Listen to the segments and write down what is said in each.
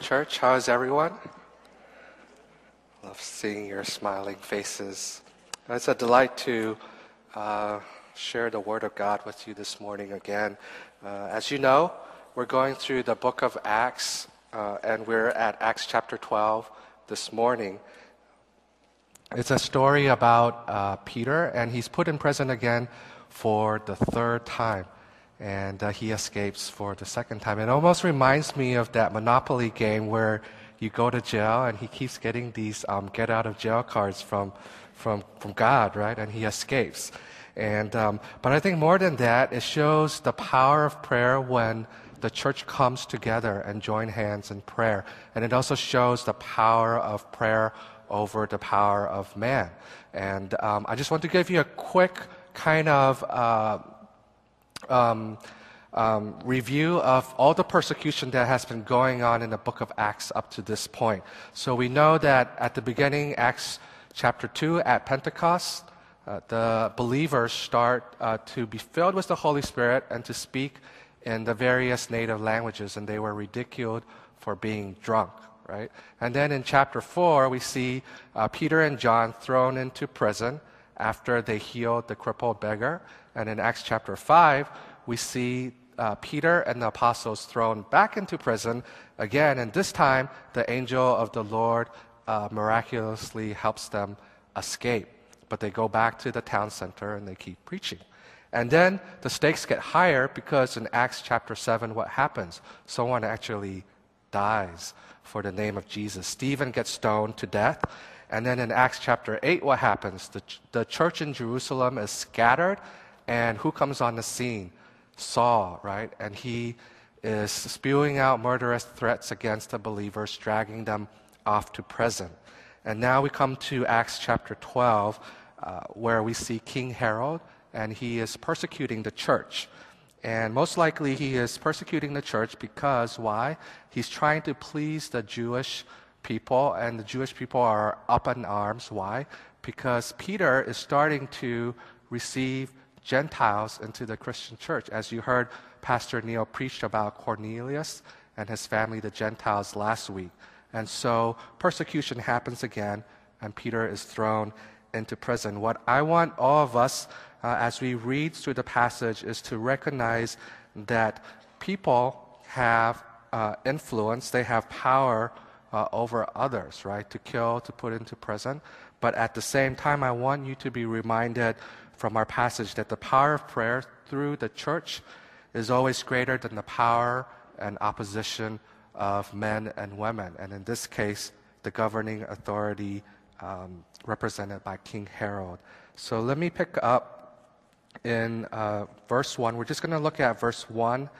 church. How is everyone? Love seeing your smiling faces. It's a delight to uh, share the Word of God with you this morning again. Uh, as you know, we're going through the book of Acts, uh, and we're at Acts chapter 12 this morning. It's a story about uh, Peter, and he's put in prison again for the third time and uh, he escapes for the second time. It almost reminds me of that Monopoly game where you go to jail and he keeps getting these um, get out of jail cards from, from, from God, right? And he escapes. And, um, but I think more than that, it shows the power of prayer when the church comes together and join hands in prayer. And it also shows the power of prayer over the power of man. And um, I just want to give you a quick kind of uh, um, um, review of all the persecution that has been going on in the book of Acts up to this point. So we know that at the beginning, Acts chapter 2, at Pentecost, uh, the believers start uh, to be filled with the Holy Spirit and to speak in the various native languages, and they were ridiculed for being drunk, right? And then in chapter 4, we see uh, Peter and John thrown into prison after they healed the crippled beggar. And in Acts chapter 5, we see uh, Peter and the apostles thrown back into prison again, and this time the angel of the Lord uh, miraculously helps them escape. But they go back to the town center and they keep preaching. And then the stakes get higher because in Acts chapter 7, what happens? Someone actually dies for the name of Jesus. Stephen gets stoned to death. And then in Acts chapter 8, what happens? The, the church in Jerusalem is scattered and who comes on the scene? Saul, right? And he is spewing out murderous threats against the believers, dragging them off to prison. And now we come to Acts chapter 12, uh, where we see King Herod, and he is persecuting the church. And most likely, he is persecuting the church because why? He's trying to please the Jewish people, and the Jewish people are up in arms. Why? Because Peter is starting to receive Gentiles into the Christian church. As you heard Pastor Neil preach about Cornelius and his family, the Gentiles, last week. And so persecution happens again, and Peter is thrown into prison. What I want all of us, uh, as we read through the passage, is to recognize that people have uh, influence, they have power uh, over others, right? To kill, to put into prison. But at the same time, I want you to be reminded from our passage that the power of prayer through the church is always greater than the power and opposition of men and women. And in this case, the governing authority um, represented by King Herod. So let me pick up in uh, verse 1. We're just going to look at verse 1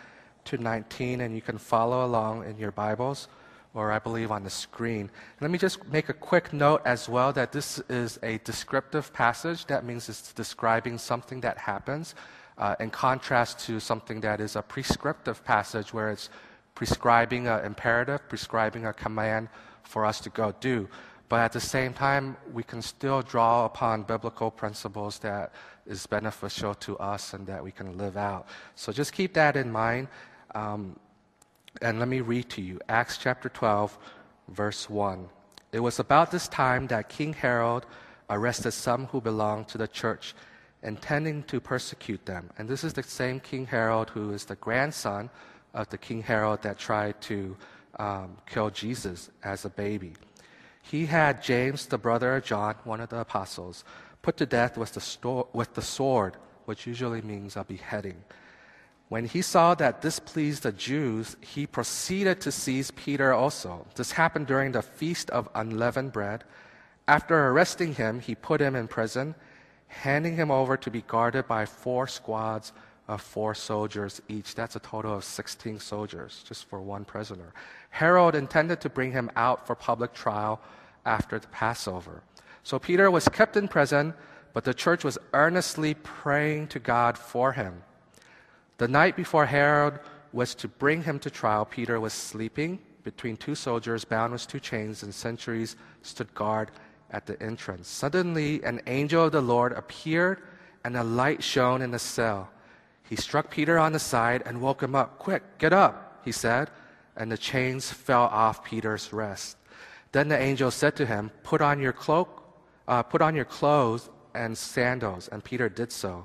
to 19, and you can follow along in your Bibles or I believe on the screen. Let me just make a quick note as well that this is a descriptive passage. That means it's describing something that happens, uh, in contrast to something that is a prescriptive passage where it's prescribing an imperative, prescribing a command for us to go do. But at the same time, we can still draw upon biblical principles that is beneficial to us and that we can live out. So just keep that in mind. Um, and let me read to you Acts chapter 12, verse 1. It was about this time that King Herod arrested some who belonged to the church, intending to persecute them. And this is the same King Herod who is the grandson of the King Herod that tried to um, kill Jesus as a baby. He had James, the brother of John, one of the apostles, put to death with the, sto- with the sword, which usually means a beheading. When he saw that this pleased the Jews, he proceeded to seize Peter also. This happened during the feast of unleavened bread. After arresting him, he put him in prison, handing him over to be guarded by four squads of four soldiers each. That's a total of 16 soldiers, just for one prisoner. Herod intended to bring him out for public trial after the Passover. So Peter was kept in prison, but the church was earnestly praying to God for him. The night before Herod was to bring him to trial, Peter was sleeping between two soldiers bound with two chains, and sentries stood guard at the entrance. Suddenly, an angel of the Lord appeared, and a light shone in the cell. He struck Peter on the side and woke him up. Quick, get up, he said. and the chains fell off Peter's wrist. Then the angel said to him, Put on your cloak, uh, put on your clothes and sandals. And Peter did so.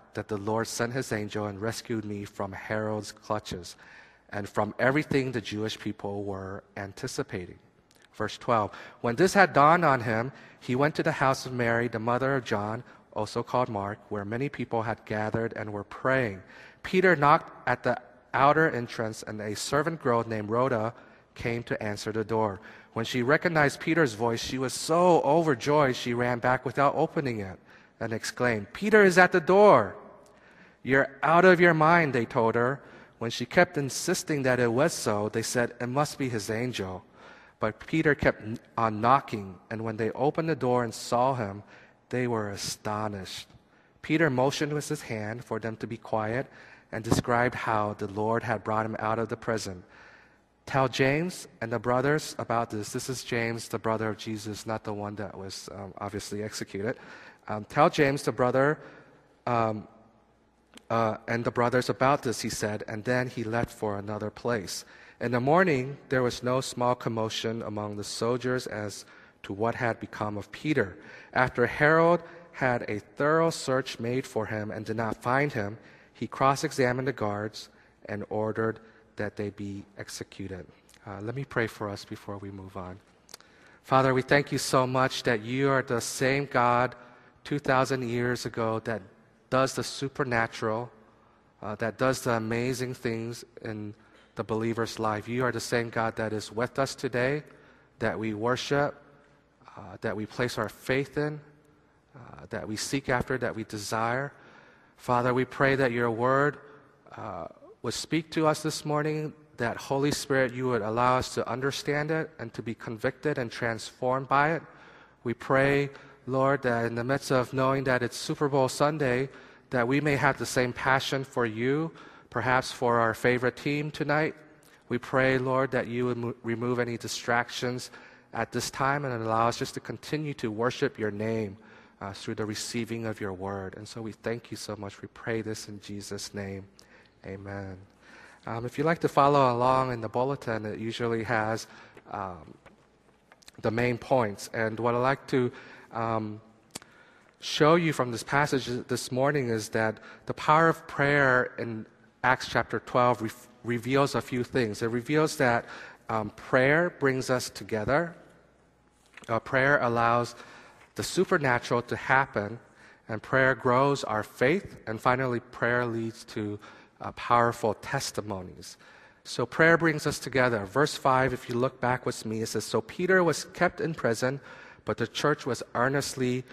that the Lord sent his angel and rescued me from Herod's clutches and from everything the Jewish people were anticipating. Verse 12 When this had dawned on him, he went to the house of Mary, the mother of John, also called Mark, where many people had gathered and were praying. Peter knocked at the outer entrance, and a servant girl named Rhoda came to answer the door. When she recognized Peter's voice, she was so overjoyed she ran back without opening it and exclaimed, Peter is at the door. You're out of your mind, they told her. When she kept insisting that it was so, they said, It must be his angel. But Peter kept on knocking, and when they opened the door and saw him, they were astonished. Peter motioned with his hand for them to be quiet and described how the Lord had brought him out of the prison. Tell James and the brothers about this. This is James, the brother of Jesus, not the one that was um, obviously executed. Um, tell James, the brother, um, uh, and the brothers about this, he said, and then he left for another place. In the morning, there was no small commotion among the soldiers as to what had become of Peter. After Herod had a thorough search made for him and did not find him, he cross examined the guards and ordered that they be executed. Uh, let me pray for us before we move on. Father, we thank you so much that you are the same God 2,000 years ago that does the supernatural, uh, that does the amazing things in the believer's life. You are the same God that is with us today, that we worship, uh, that we place our faith in, uh, that we seek after, that we desire. Father, we pray that your word uh, would speak to us this morning, that Holy Spirit, you would allow us to understand it and to be convicted and transformed by it. We pray Lord, that in the midst of knowing that it's Super Bowl Sunday, that we may have the same passion for you, perhaps for our favorite team tonight. We pray, Lord, that you would mo- remove any distractions at this time and allow us just to continue to worship your name uh, through the receiving of your word. And so we thank you so much. We pray this in Jesus' name. Amen. Um, if you'd like to follow along in the bulletin, it usually has um, the main points. And what I'd like to um, show you from this passage this morning is that the power of prayer in Acts chapter 12 re- reveals a few things. It reveals that um, prayer brings us together, uh, prayer allows the supernatural to happen, and prayer grows our faith, and finally, prayer leads to uh, powerful testimonies. So prayer brings us together. Verse 5, if you look back with me, it says, So Peter was kept in prison but the church was earnestly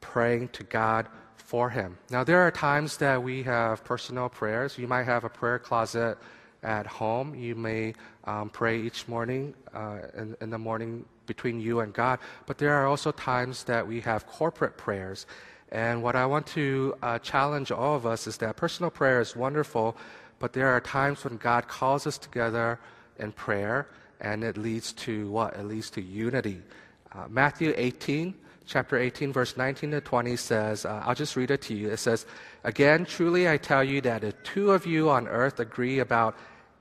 praying to God for him. Now, there are times that we have personal prayers. You might have a prayer closet at home. You may um, pray each morning uh, in, in the morning between you and God. But there are also times that we have corporate prayers. And what I want to uh, challenge all of us is that personal prayer is wonderful, but there are times when God calls us together in prayer, and it leads to what? It leads to unity. Uh, Matthew 18, chapter 18, verse 19 to 20 says, uh, I'll just read it to you. It says, Again, truly I tell you that if two of you on earth agree about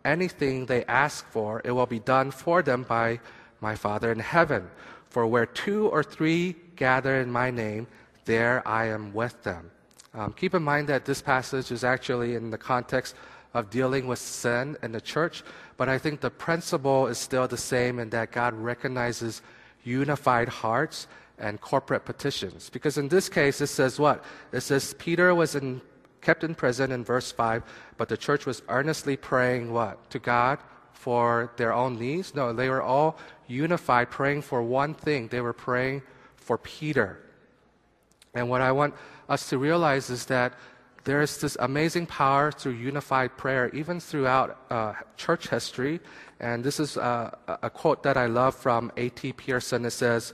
anything they ask for, it will be done for them by my Father in heaven. For where two or three gather in my name, there I am with them. Um, keep in mind that this passage is actually in the context of dealing with sin in the church, but I think the principle is still the same in that God recognizes unified hearts and corporate petitions. Because in this case, it says what? It says Peter was in, kept in prison in verse 5, but the church was earnestly praying what? To God for their own needs? No, they were all unified, praying for one thing. They were praying for Peter. And what I want us to realize is that there's this amazing power through unified prayer, even throughout uh, church history. And this is uh, a quote that I love from A.T. Pierson. It says,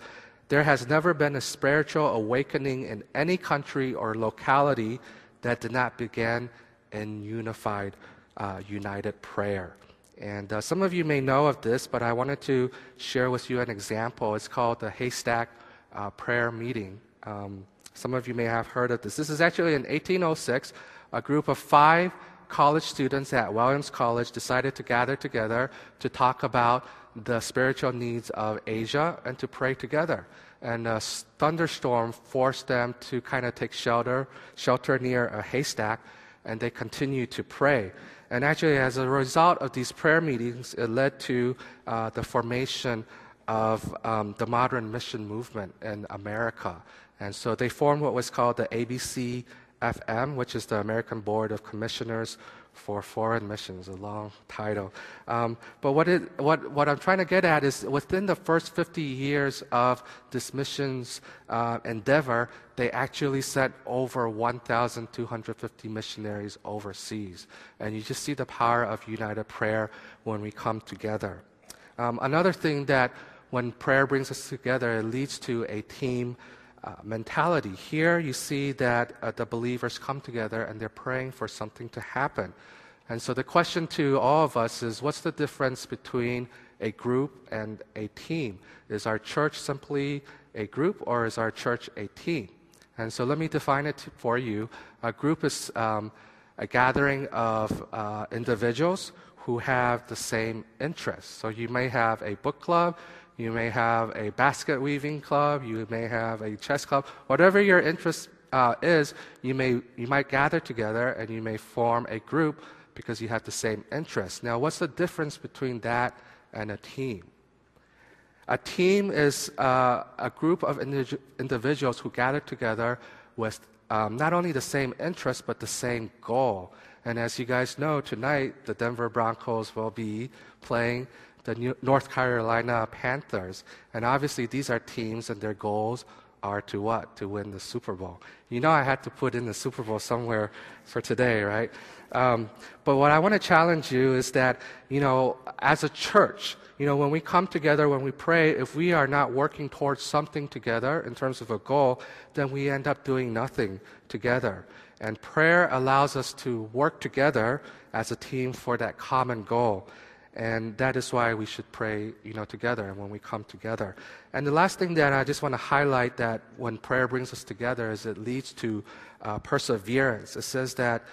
There has never been a spiritual awakening in any country or locality that did not begin in unified, uh, united prayer. And uh, some of you may know of this, but I wanted to share with you an example. It's called the Haystack uh, Prayer Meeting. Um, some of you may have heard of this. This is actually in 1806. A group of five college students at Williams College decided to gather together to talk about the spiritual needs of Asia and to pray together. And a thunderstorm forced them to kind of take shelter, shelter near a haystack, and they continued to pray. And actually, as a result of these prayer meetings, it led to uh, the formation of um, the modern mission movement in America. And so they formed what was called the ABC FM, which is the American Board of Commissioners for Foreign Missions, a long title. Um, but what, it, what, what I'm trying to get at is within the first 50 years of this missions uh, endeavor, they actually sent over 1,250 missionaries overseas. And you just see the power of united prayer when we come together. Um, another thing that when prayer brings us together, it leads to a team uh, mentality. Here you see that uh, the believers come together and they're praying for something to happen. And so the question to all of us is what's the difference between a group and a team? Is our church simply a group or is our church a team? And so let me define it for you. A group is um, a gathering of uh, individuals who have the same interests. So you may have a book club, you may have a basket weaving club. You may have a chess club. Whatever your interest uh, is, you, may, you might gather together and you may form a group because you have the same interests. Now, what's the difference between that and a team? A team is uh, a group of indi- individuals who gather together with um, not only the same interests, but the same goal. And as you guys know, tonight the Denver Broncos will be playing the North Carolina Panthers. And obviously, these are teams, and their goals are to what? To win the Super Bowl. You know, I had to put in the Super Bowl somewhere for today, right? Um, but what I want to challenge you is that, you know, as a church, you know, when we come together, when we pray, if we are not working towards something together in terms of a goal, then we end up doing nothing together. And prayer allows us to work together as a team for that common goal. And that is why we should pray, you know, together and when we come together. And the last thing that I just want to highlight that when prayer brings us together is it leads to uh, perseverance. It says that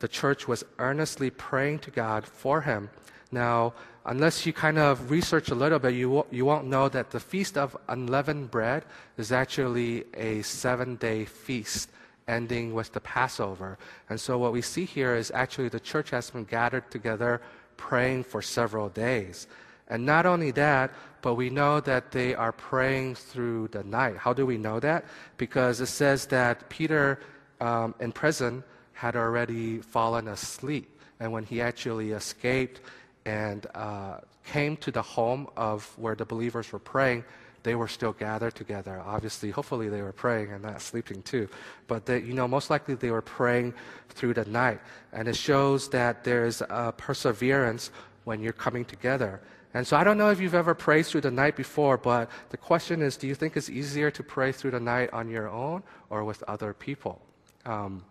the church was earnestly praying to God for him. Now, unless you kind of research a little bit, you, w- you won't know that the Feast of Unleavened Bread is actually a seven day feast ending with the Passover. And so what we see here is actually the church has been gathered together praying for several days. And not only that, but we know that they are praying through the night. How do we know that? Because it says that Peter um, in prison had already fallen asleep. And when he actually escaped and uh, came to the home of where the believers were praying, they were still gathered together. Obviously, hopefully they were praying and not sleeping too. But they, you know, most likely they were praying through the night. And it shows that there's a perseverance when you're coming together. And so I don't know if you've ever prayed through the night before, but the question is, do you think it's easier to pray through the night on your own or with other people? Um,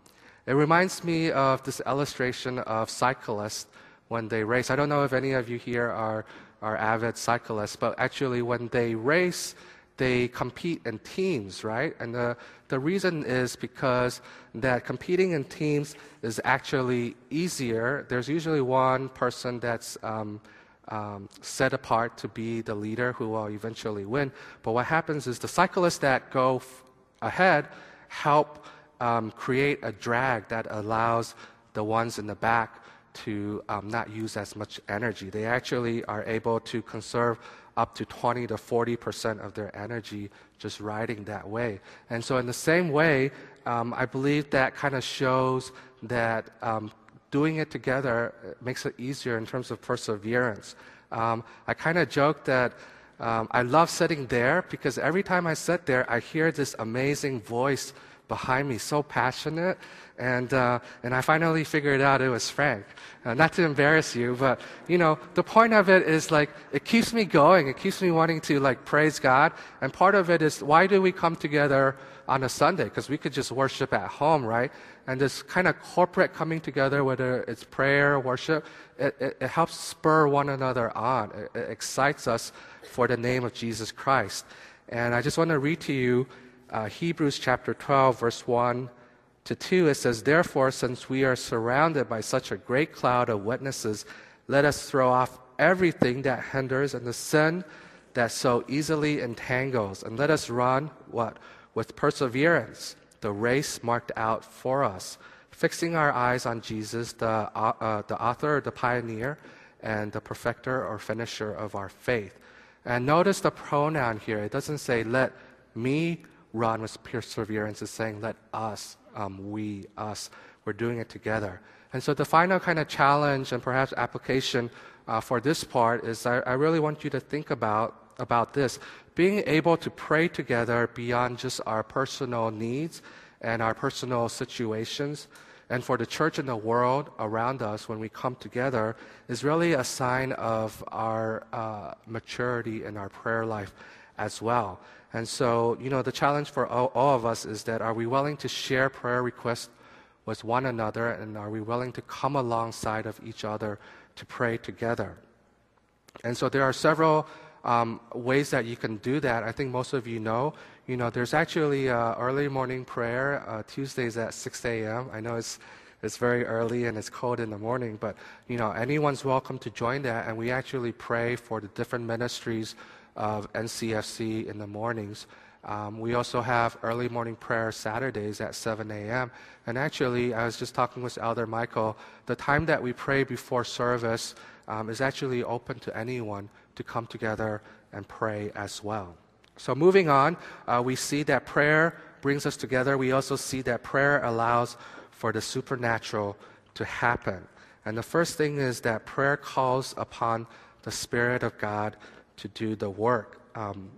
it reminds me of this illustration of cyclists when they race. I don't know if any of you here are are avid cyclists, but actually when they race, they compete in teams, right? And the, the reason is because that competing in teams is actually easier. There's usually one person that's um, um, set apart to be the leader who will eventually win. But what happens is the cyclists that go f- ahead help um, create a drag that allows the ones in the back to um, not use as much energy. They actually are able to conserve up to 20 to 40 percent of their energy just riding that way. And so, in the same way, um, I believe that kind of shows that um, doing it together makes it easier in terms of perseverance. Um, I kind of joke that. Um, I love sitting there because every time I sit there, I hear this amazing voice behind me, so passionate. And, uh, and I finally figured out it was Frank. Uh, not to embarrass you, but, you know, the point of it is like, it keeps me going. It keeps me wanting to like praise God. And part of it is, why do we come together on a Sunday? Because we could just worship at home, right? And this kind of corporate coming together, whether it's prayer, worship, it, it, it helps spur one another on. It, it, excites us for the name of Jesus Christ. And I just want to read to you uh, Hebrews chapter 12, verse 1 to 2. It says, Therefore, since we are surrounded by such a great cloud of witnesses, let us throw off everything that hinders and the sin that so easily entangles, and let us run what? With perseverance, the race marked out for us, fixing our eyes on Jesus, the, uh, uh, the author, the pioneer, and the perfecter or finisher of our faith. And notice the pronoun here. It doesn't say, let me run with perseverance. It's saying, let us, um, we, us. We're doing it together. And so the final kind of challenge and perhaps application uh, for this part is I, I really want you to think about, about this. Being able to pray together beyond just our personal needs and our personal situations and for the church and the world around us when we come together is really a sign of our uh, maturity in our prayer life as well. And so, you know, the challenge for all, all, of us is that are we willing to share prayer requests with one another and are we willing to come alongside of each other to pray together? And so there are several um, ways that you can do that. I think most of you know you know, there's actually uh, early morning prayer uh, Tuesdays at 6 a.m. I know it's it's very early and it's cold in the morning, but you know, anyone's welcome to join that. And we actually pray for the different ministries of NCFC in the mornings. Um, we also have early morning prayer Saturdays at 7 a.m. And actually, I was just talking with Elder Michael. The time that we pray before service um, is actually open to anyone to come together and pray as well. So, moving on, uh, we see that prayer brings us together. We also see that prayer allows for the supernatural to happen. And the first thing is that prayer calls upon the Spirit of God to do the work. Um,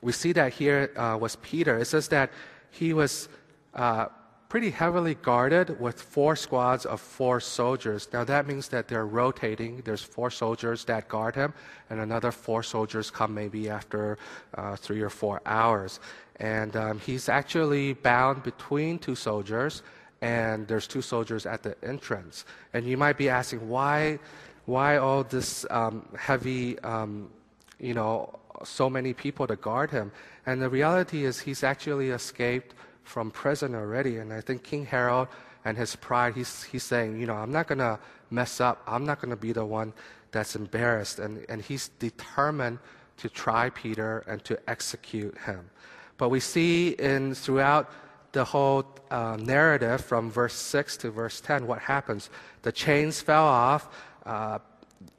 we see that here uh, was Peter. It says that he was uh, pretty heavily guarded with four squads of four soldiers. Now that means that they're rotating. There's four soldiers that guard him, and another four soldiers come maybe after uh, three or four hours. And um, he's actually bound between two soldiers, and there's two soldiers at the entrance. And you might be asking, why, why all this um, heavy, um, you know, so many people to guard him? And the reality is, he's actually escaped from prison already. And I think King Herod and his pride, he's, he's saying, you know, I'm not going to mess up. I'm not going to be the one that's embarrassed. And, and he's determined to try Peter and to execute him. But we see in throughout the whole uh, narrative from verse 6 to verse 10 what happens. The chains fell off. Uh,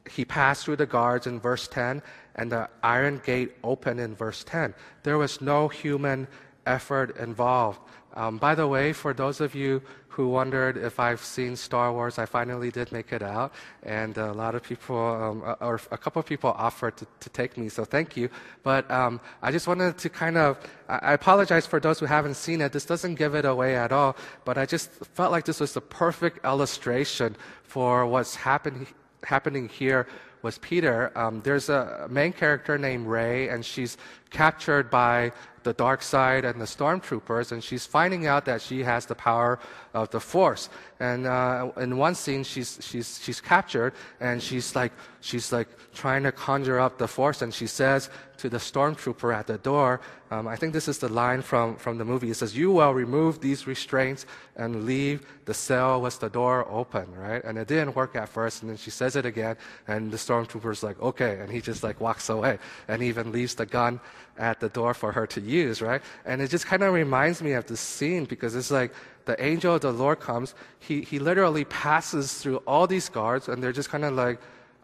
he passed through the guards in verse 10, and the iron gate opened in verse 10. There was no human effort involved. Um, by the way, for those of you who wondered if I've seen Star Wars, I finally did make it out, and a lot of people, um, or a couple of people offered to, to, take me, so thank you. But um, I just wanted to kind of, I apologize for those who haven't seen it. This doesn't give it away at all, but I just felt like this was the perfect illustration for what's happen, happening here with Peter. Um, there's a main character named Rey, and she's captured by the dark side and the stormtroopers, and she's finding out that she has the power of the Force. And uh, in one scene, she's she's she's captured, and she's like she's like trying to conjure up the Force, and she says to the stormtrooper at the door, um, I think this is the line from from the movie. It says, "You will remove these restraints and leave the cell with the door open." Right? And it didn't work at first, and then she says it again, and the stormtrooper's like, "Okay," and he just like walks away, and even leaves the gun at the door for her to use, right? And it just kind of reminds me of this scene because it's like the angel of the Lord comes, he, he literally passes through all these guards and they're just kind of like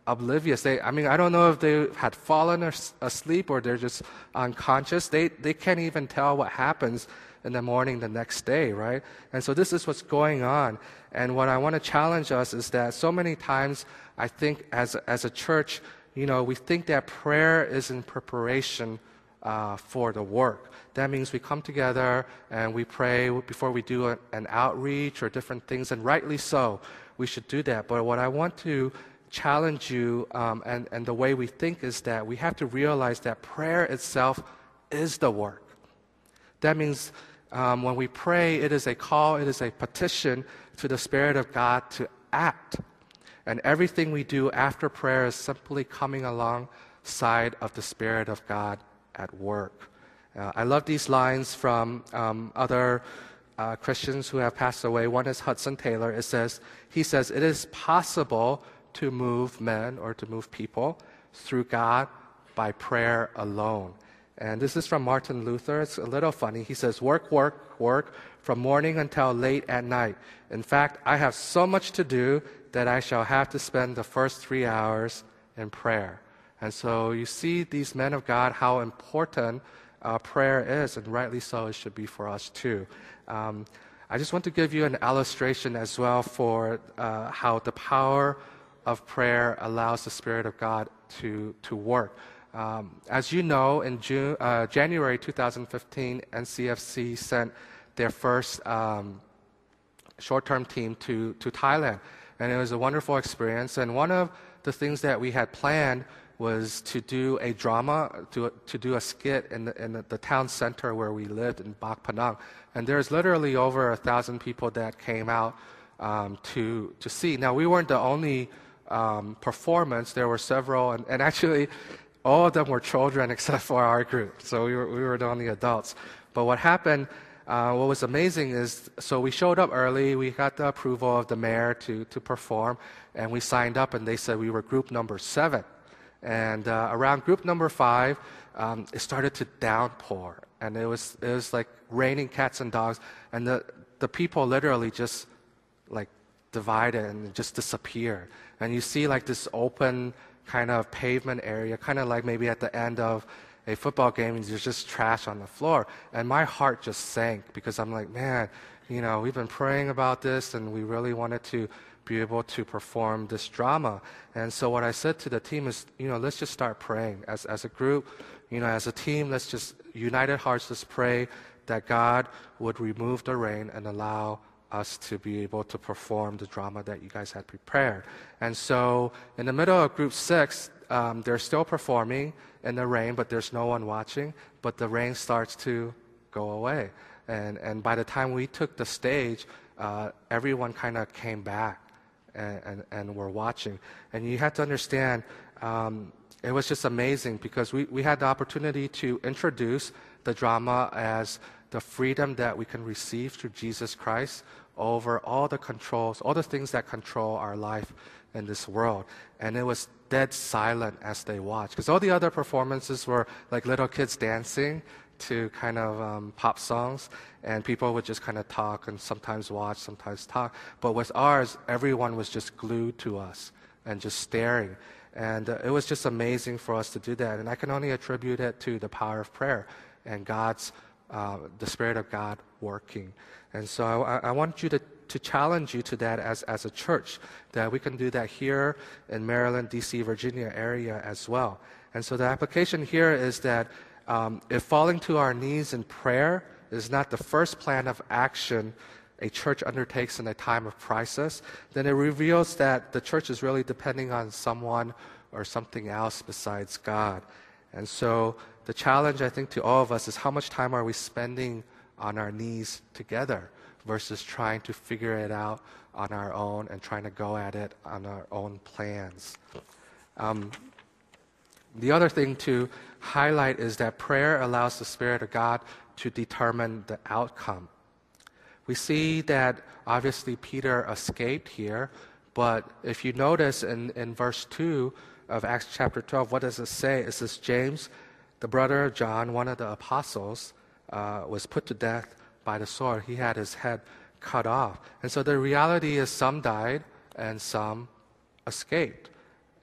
oblivious. They, I mean, I don't know if they had fallen asleep or they're just unconscious. They, they can't even tell what happens in the morning the next day, right? And so this is what's going on. And what I want to challenge us is that so many times I think as, as a church, you know, we think that prayer is in preparation uh, for the work. That means we come together and we pray before we do a, an outreach or different things, and rightly so, we should do that. But what I want to challenge you um, and, and the way we think is that we have to realize that prayer itself is the work. That means um, when we pray, it is a call, it is a petition to the Spirit of God to act. And everything we do after prayer is simply coming alongside of the Spirit of God at work. Uh, I love these lines from um, other uh, Christians who have passed away. One is Hudson Taylor. It says, he says, it is possible to move men or to move people through God by prayer alone. And this is from Martin Luther. It's a little funny. He says, Work, work, work from morning until late at night. In fact, I have so much to do that I shall have to spend the first three hours in prayer. And so you see these men of God, how important uh, prayer is, and rightly so it should be for us too. Um, I just want to give you an illustration as well for uh, how the power of prayer allows the Spirit of God to, to work. Um, as you know, in June, uh, January 2015, NCFC sent their first um, short term team to, to Thailand. And it was a wonderful experience. And one of the things that we had planned was to do a drama, to, to do a skit in, the, in the, town center where we lived in Pak Phanang. And there's literally over a thousand people that came out um, to, to see. Now, we weren't the only um, performance, there were several, and, and actually, all of them were children except for our group. So we were, we were the only adults. But what happened, uh, what was amazing is, so we showed up early, we got the approval of the mayor to, to perform, and we signed up, and they said we were group number seven. And uh, around group number five, um, it started to downpour, and it was, it was like raining cats and dogs, and the, the people literally just like divided and just disappeared. And you see like this open kind of pavement area, kind of like maybe at the end of a football game, and there's just trash on the floor. And my heart just sank because I'm like, man, you know, we've been praying about this and we really wanted to be able to perform this drama. And so what I said to the team is, you know, let's just start praying as, as a group, you know, as a team, let's just united hearts, let's pray that God would remove the rain and allow us to be able to perform the drama that you guys had prepared. And so, in the middle of group six, um, they're still performing in the rain, but there's no one watching. But the rain starts to go away. And, and by the time we took the stage, uh, everyone kind of came back and, and, and, were watching. And you have to understand, um, it was just amazing because we, we had the opportunity to introduce the drama as the freedom that we can receive through Jesus Christ over all the controls, all the things that control our life in this world. And it was dead silent as they watched. Because all the other performances were like little kids dancing to kind of um, pop songs, and people would just kind of talk and sometimes watch, sometimes talk. But with ours, everyone was just glued to us and just staring. And uh, it was just amazing for us to do that. And I can only attribute it to the power of prayer and God's, uh, the Spirit of God working. And so I, I want you to, to challenge you to that as, as a church, that we can do that here in Maryland, DC, Virginia area as well. And so the application here is that um, if falling to our knees in prayer is not the first plan of action a church undertakes in a time of crisis, then it reveals that the church is really depending on someone or something else besides God. And so the challenge, I think, to all of us is how much time are we spending on our knees together versus trying to figure it out on our own and trying to go at it on our own plans. Um, the other thing to highlight is that prayer allows the Spirit of God to determine the outcome. We see that obviously Peter escaped here, but if you notice in, in verse 2 of Acts chapter 12, what does it say? It says, James, the brother of John, one of the apostles, uh, was put to death by the sword. He had his head cut off. And so the reality is some died and some escaped.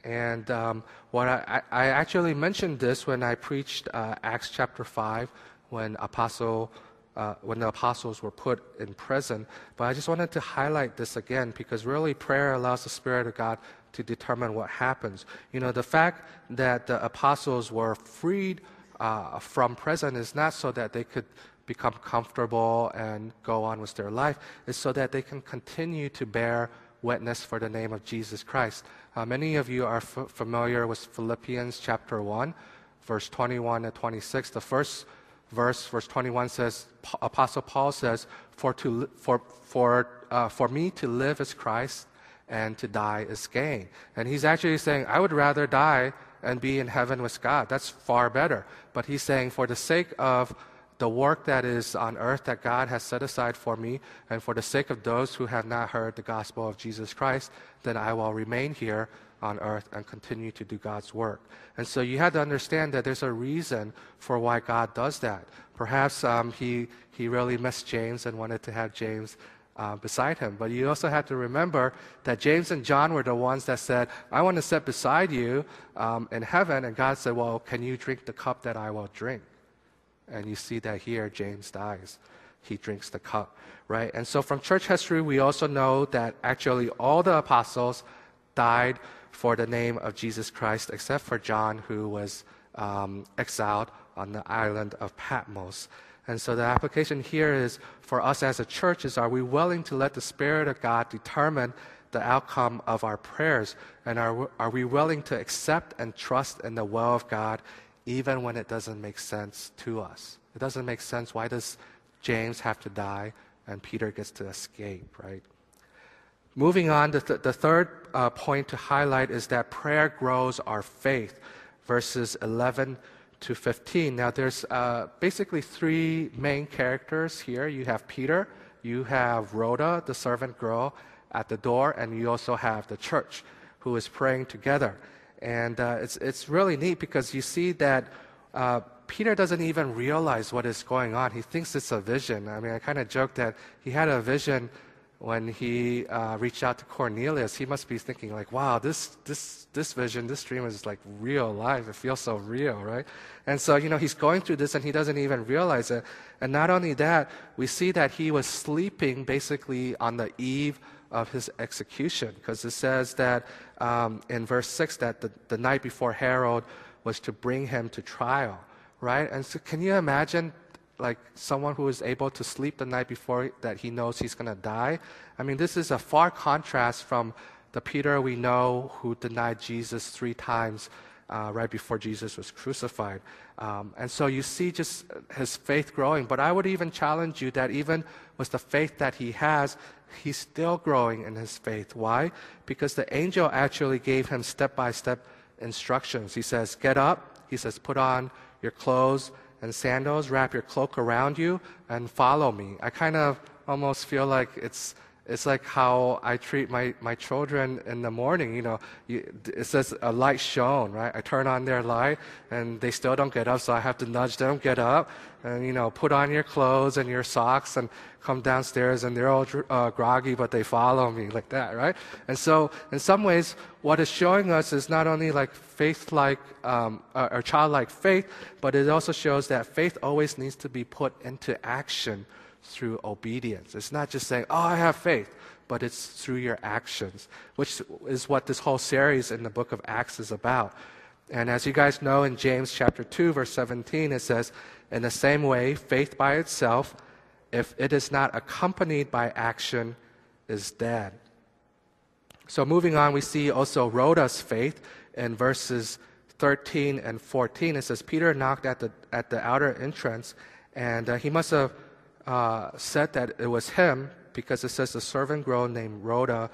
And um, what I, I, actually mentioned this when I preached uh, Acts chapter 5 when apostle uh, when the apostles were put in prison. But I just wanted to highlight this again because really prayer allows the Spirit of God to determine what happens. You know, the fact that the apostles were freed uh, from prison is not so that they could become comfortable and go on with their life, it's so that they can continue to bear witness for the name of Jesus Christ. Uh, many of you are f- familiar with Philippians chapter 1, verse 21 and 26. The first verse, verse 21 says, Apostle Paul says, For, to, for, for, uh, for me to live is Christ and to die is gain. And he's actually saying, I would rather die and be in heaven with God. That's far better. But he's saying, for the sake of the work that is on earth that God has set aside for me, and for the sake of those who have not heard the gospel of Jesus Christ, then I will remain here on earth and continue to do God's work. And so you have to understand that there's a reason for why God does that. Perhaps um, he, he really missed James and wanted to have James uh, beside him. But you also have to remember that James and John were the ones that said, I want to sit beside you um, in heaven. And God said, Well, can you drink the cup that I will drink? And you see that here, James dies. He drinks the cup, right? And so from church history, we also know that actually all the apostles died for the name of Jesus Christ, except for John, who was um, exiled on the island of Patmos. And so the application here is for us as a church is are we willing to let the Spirit of God determine the outcome of our prayers? And are, are we willing to accept and trust in the will of God even when it doesn't make sense to us? It doesn't make sense. Why does James have to die and Peter gets to escape, right? Moving on, the, th- the third uh, point to highlight is that prayer grows our faith, verses 11 to 15. Now, there's uh, basically three main characters here. You have Peter, you have Rhoda, the servant girl, at the door, and you also have the church who is praying together. And uh, it's, it's really neat because you see that uh, Peter doesn't even realize what is going on. He thinks it's a vision. I mean, I kind of joked that he had a vision when he uh, reached out to Cornelius, he must be thinking like, "Wow, this this this vision, this dream is like real life. It feels so real, right?" And so, you know, he's going through this and he doesn't even realize it. And not only that, we see that he was sleeping basically on the eve of his execution, because it says that um, in verse six that the, the night before Herod was to bring him to trial, right? And so, can you imagine like someone who is able to sleep the night before that he knows he's going to die. I mean, this is a far contrast from the Peter we know who denied Jesus three times uh, right before Jesus was crucified. Um, and so you see just his faith growing. But I would even challenge you that even with the faith that he has, he's still growing in his faith. Why? Because the angel actually gave him step by step instructions. He says, Get up. He says, Put on your clothes and sandals, wrap your cloak around you, and follow me. I kind of almost feel like it's it's like how I treat my, my children in the morning. You know, you, it says a light shown, right? I turn on their light and they still don't get up, so I have to nudge them, get up, and, you know, put on your clothes and your socks and come downstairs and they're all uh, groggy, but they follow me like that, right? And so, in some ways, what it's showing us is not only like faith like, um, or childlike faith, but it also shows that faith always needs to be put into action through obedience. It's not just saying, oh, I have faith, but it's through your actions, which is what this whole series in the book of Acts is about. And as you guys know in James chapter 2, verse 17, it says, In the same way, faith by itself, if it is not accompanied by action, is dead. So moving on, we see also Rhoda's faith in verses 13 and 14. It says, Peter knocked at the, at the outer entrance, and uh, he must have uh, said that it was him because it says the servant girl named Rhoda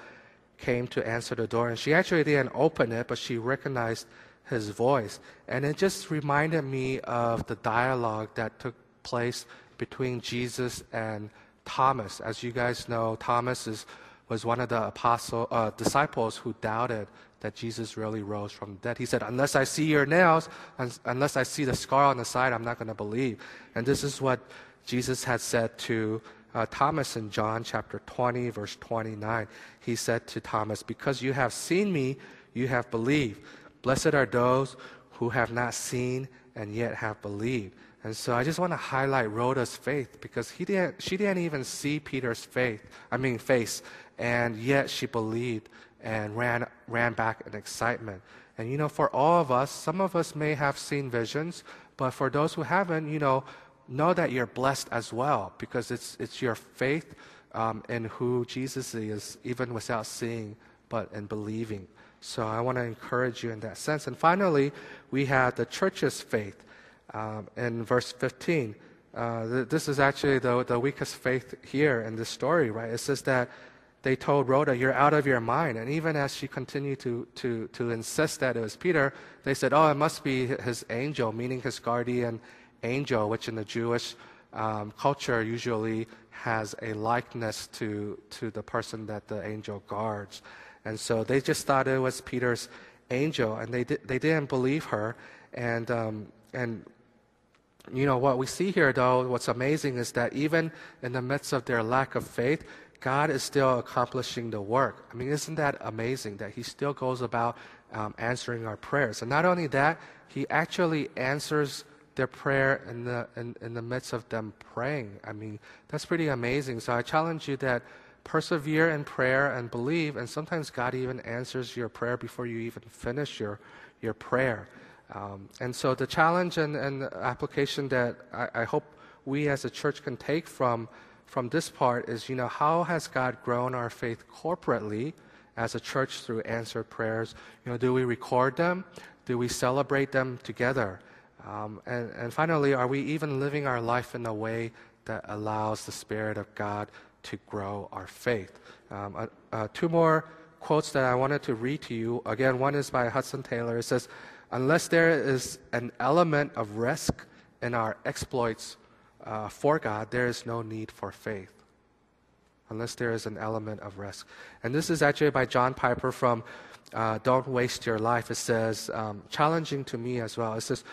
came to answer the door. And she actually didn't open it, but she recognized his voice. And it just reminded me of the dialogue that took place between Jesus and Thomas. As you guys know, Thomas is, was one of the apostle, uh, disciples who doubted that Jesus really rose from the dead. He said, Unless I see your nails, unless I see the scar on the side, I'm not going to believe. And this is what Jesus had said to uh, Thomas in John chapter 20, verse 29. He said to Thomas, Because you have seen me, you have believed. Blessed are those who have not seen and yet have believed. And so I just want to highlight Rhoda's faith because he didn't, she didn't even see Peter's faith, I mean face, and yet she believed and ran, ran back in excitement. And you know, for all of us, some of us may have seen visions, But for those who haven't, you know, know that you're blessed as well because it's, it's your faith um, in who Jesus is, even without seeing, but in believing. So I want to encourage you in that sense. And finally, we have the church's faith um, in verse 15. Uh, th- this is actually the, the weakest faith here in this story, right? It says that they told Rhoda, You're out of your mind. And even as she continued to, to, to insist that it was Peter, they said, Oh, it must be his angel, meaning his guardian angel, which in the Jewish um, culture usually has a likeness to, to the person that the angel guards. And so they just thought it was Peter's angel, and they, di- they didn't believe her. And, um, and you know, what we see here, though, what's amazing is that even in the midst of their lack of faith, God is still accomplishing the work. I mean, isn't that amazing that He still goes about um, answering our prayers? And not only that, He actually answers their prayer in the, in, in the midst of them praying. I mean, that's pretty amazing. So I challenge you that persevere in prayer and believe, and sometimes God even answers your prayer before you even finish your, your prayer. Um, and so the challenge and, and application that I, I hope we as a church can take from, from this part is, you know, how has God grown our faith corporately as a church through answered prayers? You know, do we record them? Do we celebrate them together? Um, and, and finally, are we even living our life in a way that allows the Spirit of God to grow our faith? Um, uh, uh, two more quotes that I wanted to read to you. Again, one is by Hudson Taylor. It says, Unless there is an element of risk in our exploits uh, for God, there is no need for faith. Unless there is an element of risk. And this is actually by John Piper from uh, Don't Waste Your Life. It says, um, challenging to me as well. It says,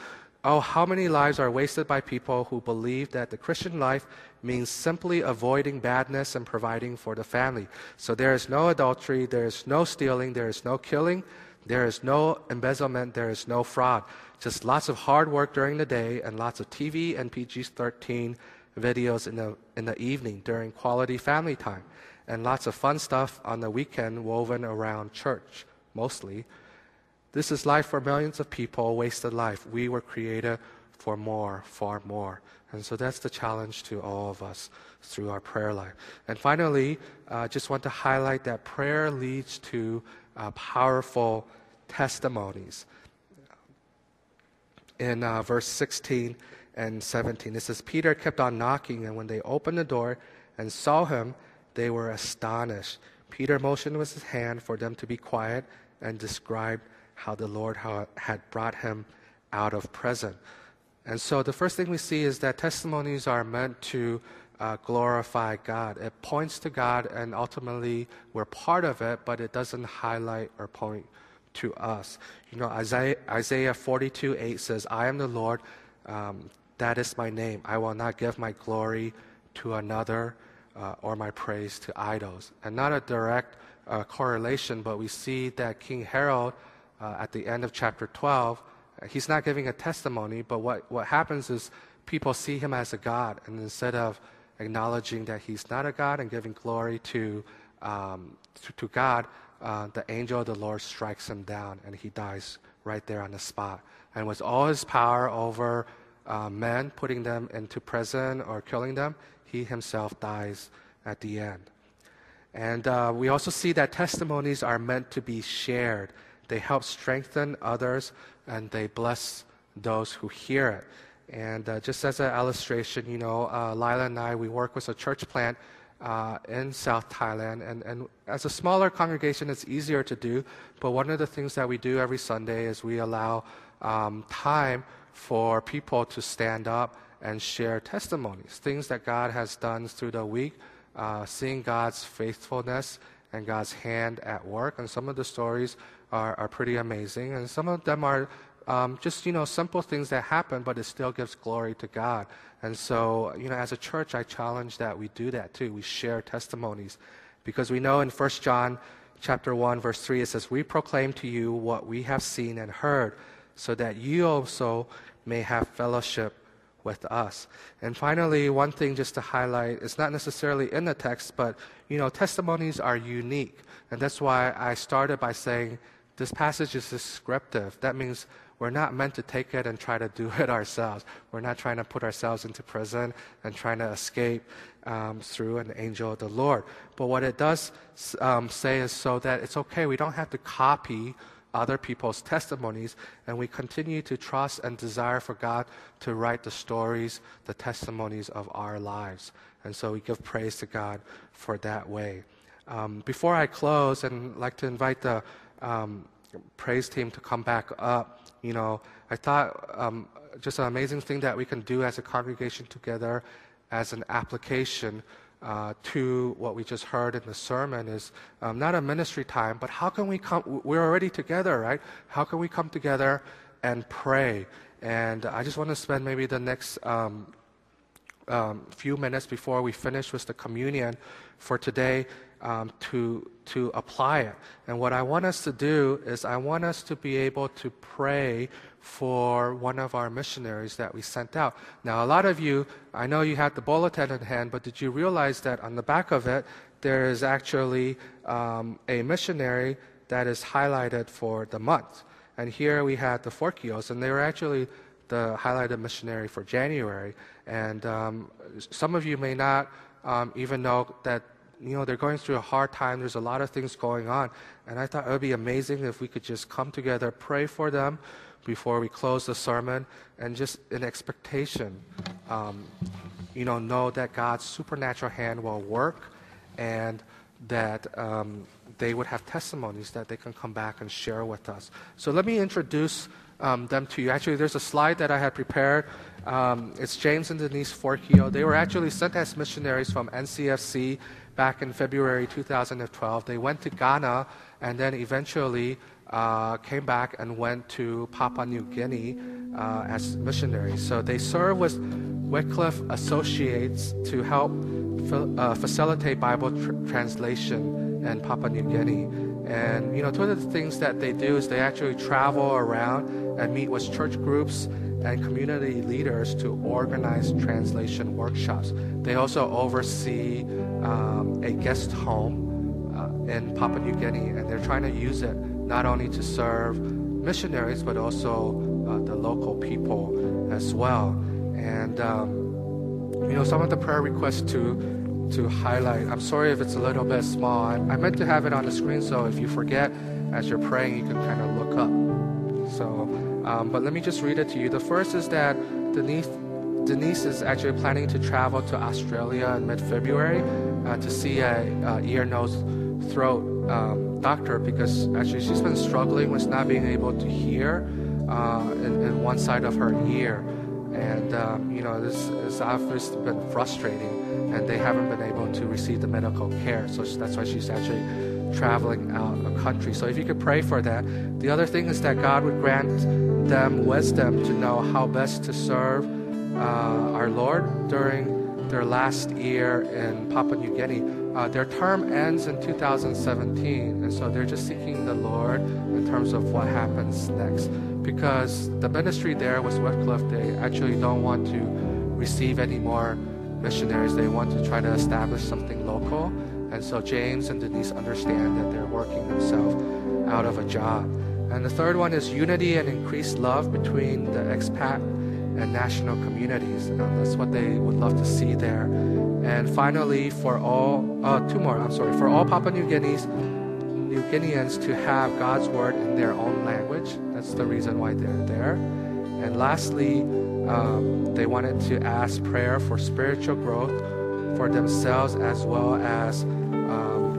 Oh, how many lives are wasted by people who believe that the Christian life means simply avoiding badness and providing for the family. So there is no adultery, there is no stealing, there is no killing, there is no embezzlement, there is no fraud. Just lots of hard work during the day and lots of TV and PG 13 videos in the, in the evening during quality family time. And lots of fun stuff on the weekend woven around church, mostly. This is life for millions of people, wasted life. We were created for more, far more. And so that's the challenge to all of us through our prayer life. And finally, I uh, just want to highlight that prayer leads to uh, powerful testimonies. In uh, verse 16 and 17, it says, Peter kept on knocking, and when they opened the door and saw him, they were astonished. Peter motioned with his hand for them to be quiet and described how the Lord had brought him out of prison. And so the first thing we see is that testimonies are meant to uh, glorify God. It points to God, and ultimately we're part of it, but it doesn't highlight or point to us. You know, Isaiah, Isaiah 42 8 says, I am the Lord, um, that is my name. I will not give my glory to another uh, or my praise to idols. And not a direct uh, correlation, but we see that King Herod uh, at the end of chapter 12, uh, he's not giving a testimony, but what, what happens is people see him as a God, and instead of acknowledging that he's not a God and giving glory to, um, to, to, God, uh, the angel of the Lord strikes him down, and he dies right there on the spot. And with all his power over uh, men, putting them into prison or killing them, he himself dies at the end. And uh, we also see that testimonies are meant to be shared. They help strengthen others and they bless those who hear it. And uh, just as an illustration, you know, uh, Lila and I, we work with a church plant uh, in South Thailand. And, and as a smaller congregation, it's easier to do. But one of the things that we do every Sunday is we allow um, time for people to stand up and share testimonies, things that God has done through the week, uh, seeing God's faithfulness and God's hand at work. And some of the stories are, are pretty amazing. And some of them are um, just, you know, simple things that happen, but it still gives glory to God. And so, you know, as a church, I challenge that we do that too. We share testimonies. Because we know in 1 John chapter 1, verse 3, it says, We proclaim to you what we have seen and heard, so that you also may have fellowship with us. And finally, one thing just to highlight, it's not necessarily in the text, but, you know, testimonies are unique. And that's why I started by saying this passage is descriptive. That means we're not meant to take it and try to do it ourselves. We're not trying to put ourselves into prison and trying to escape um, through an angel of the Lord. But what it does um, say is so that it's okay. We don't have to copy other people's testimonies, and we continue to trust and desire for God to write the stories, the testimonies of our lives. And so we give praise to God for that way. Um, before I close, and like to invite the um, praise team to come back up, you know, I thought um, just an amazing thing that we can do as a congregation together as an application uh, to what we just heard in the sermon is um, not a ministry time, but how can we come? We're already together, right? How can we come together and pray? And I just want to spend maybe the next um, um, few minutes before we finish with the communion for today um, to, to apply it. And what I want us to do is, I want us to be able to pray for one of our missionaries that we sent out. Now, a lot of you, I know you had the bulletin in hand, but did you realize that on the back of it, there is actually um, a missionary that is highlighted for the month? And here we had the Forkios, and they were actually the highlighted missionary for January. And um, some of you may not um, even know that you know they're going through a hard time. There's a lot of things going on, and I thought it would be amazing if we could just come together, pray for them before we close the sermon, and just in expectation, um, you know, know that God's supernatural hand will work, and that um, they would have testimonies that they can come back and share with us. So let me introduce um, them to you. Actually, there's a slide that I had prepared. Um, it's James and Denise Forkio. They were actually sent as missionaries from NCFC back in February 2012. They went to Ghana and then eventually uh, came back and went to Papua New Guinea uh, as missionaries. So they serve with Wycliffe Associates to help uh, facilitate Bible tr- translation in Papua New Guinea. And you know, two of the things that they do is they actually travel around and meet with church groups and community leaders to organize translation workshops. They also oversee um, a guest home uh, in Papua New Guinea, and they're trying to use it not only to serve missionaries but also uh, the local people as well. And um, you know, some of the prayer requests to to highlight. I'm sorry if it's a little bit small. I, I meant to have it on the screen, so if you forget as you're praying, you can kind of look up. Um, but let me just read it to you. The first is that Denise, Denise is actually planning to travel to Australia in mid February uh, to see a, a, ear, nose, throat um, doctor because actually she's been struggling with not being able to hear uh, in, in, one side of her ear. And, um, you know, this has obviously been frustrating, and they haven't been able to receive the medical care. So that's why she's actually traveling out of country. So if you could pray for that. The other thing is that God would grant them wisdom to know how best to serve uh, our Lord during their last year in Papua New Guinea. Uh, their term ends in 2017, and so they're just seeking the Lord in terms of what happens next. Because the ministry there was Wycliffe, they actually don't want to receive any more missionaries. They want to try to establish something local. And so James and Denise understand that they're working themselves out of a job. And the third one is unity and increased love between the expat and national communities. And that's what they would love to see there. And finally, for all, uh, two more, I'm sorry, for all Papua New Guineas, New Guineans to have God's word in their own language. That's the reason why they're there. And lastly, um, they wanted to ask prayer for spiritual growth for themselves as well as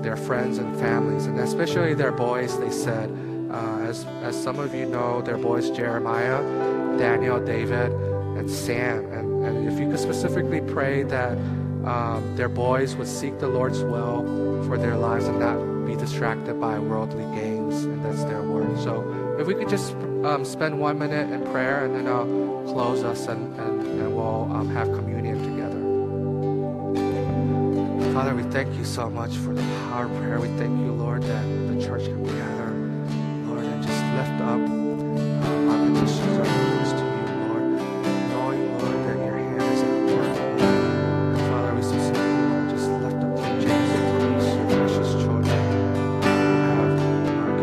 their friends and families, and especially their boys, they said. Uh, as, as some of you know, their boys Jeremiah, Daniel, David, and Sam. And, and if you could specifically pray that um, their boys would seek the Lord's will for their lives and not be distracted by worldly gains, and that's their word. So if we could just um, spend one minute in prayer, and then I'll close us and, and, and we'll um, have communion Father, we thank you so much for the power of prayer. We thank you, Lord, that the church can gather,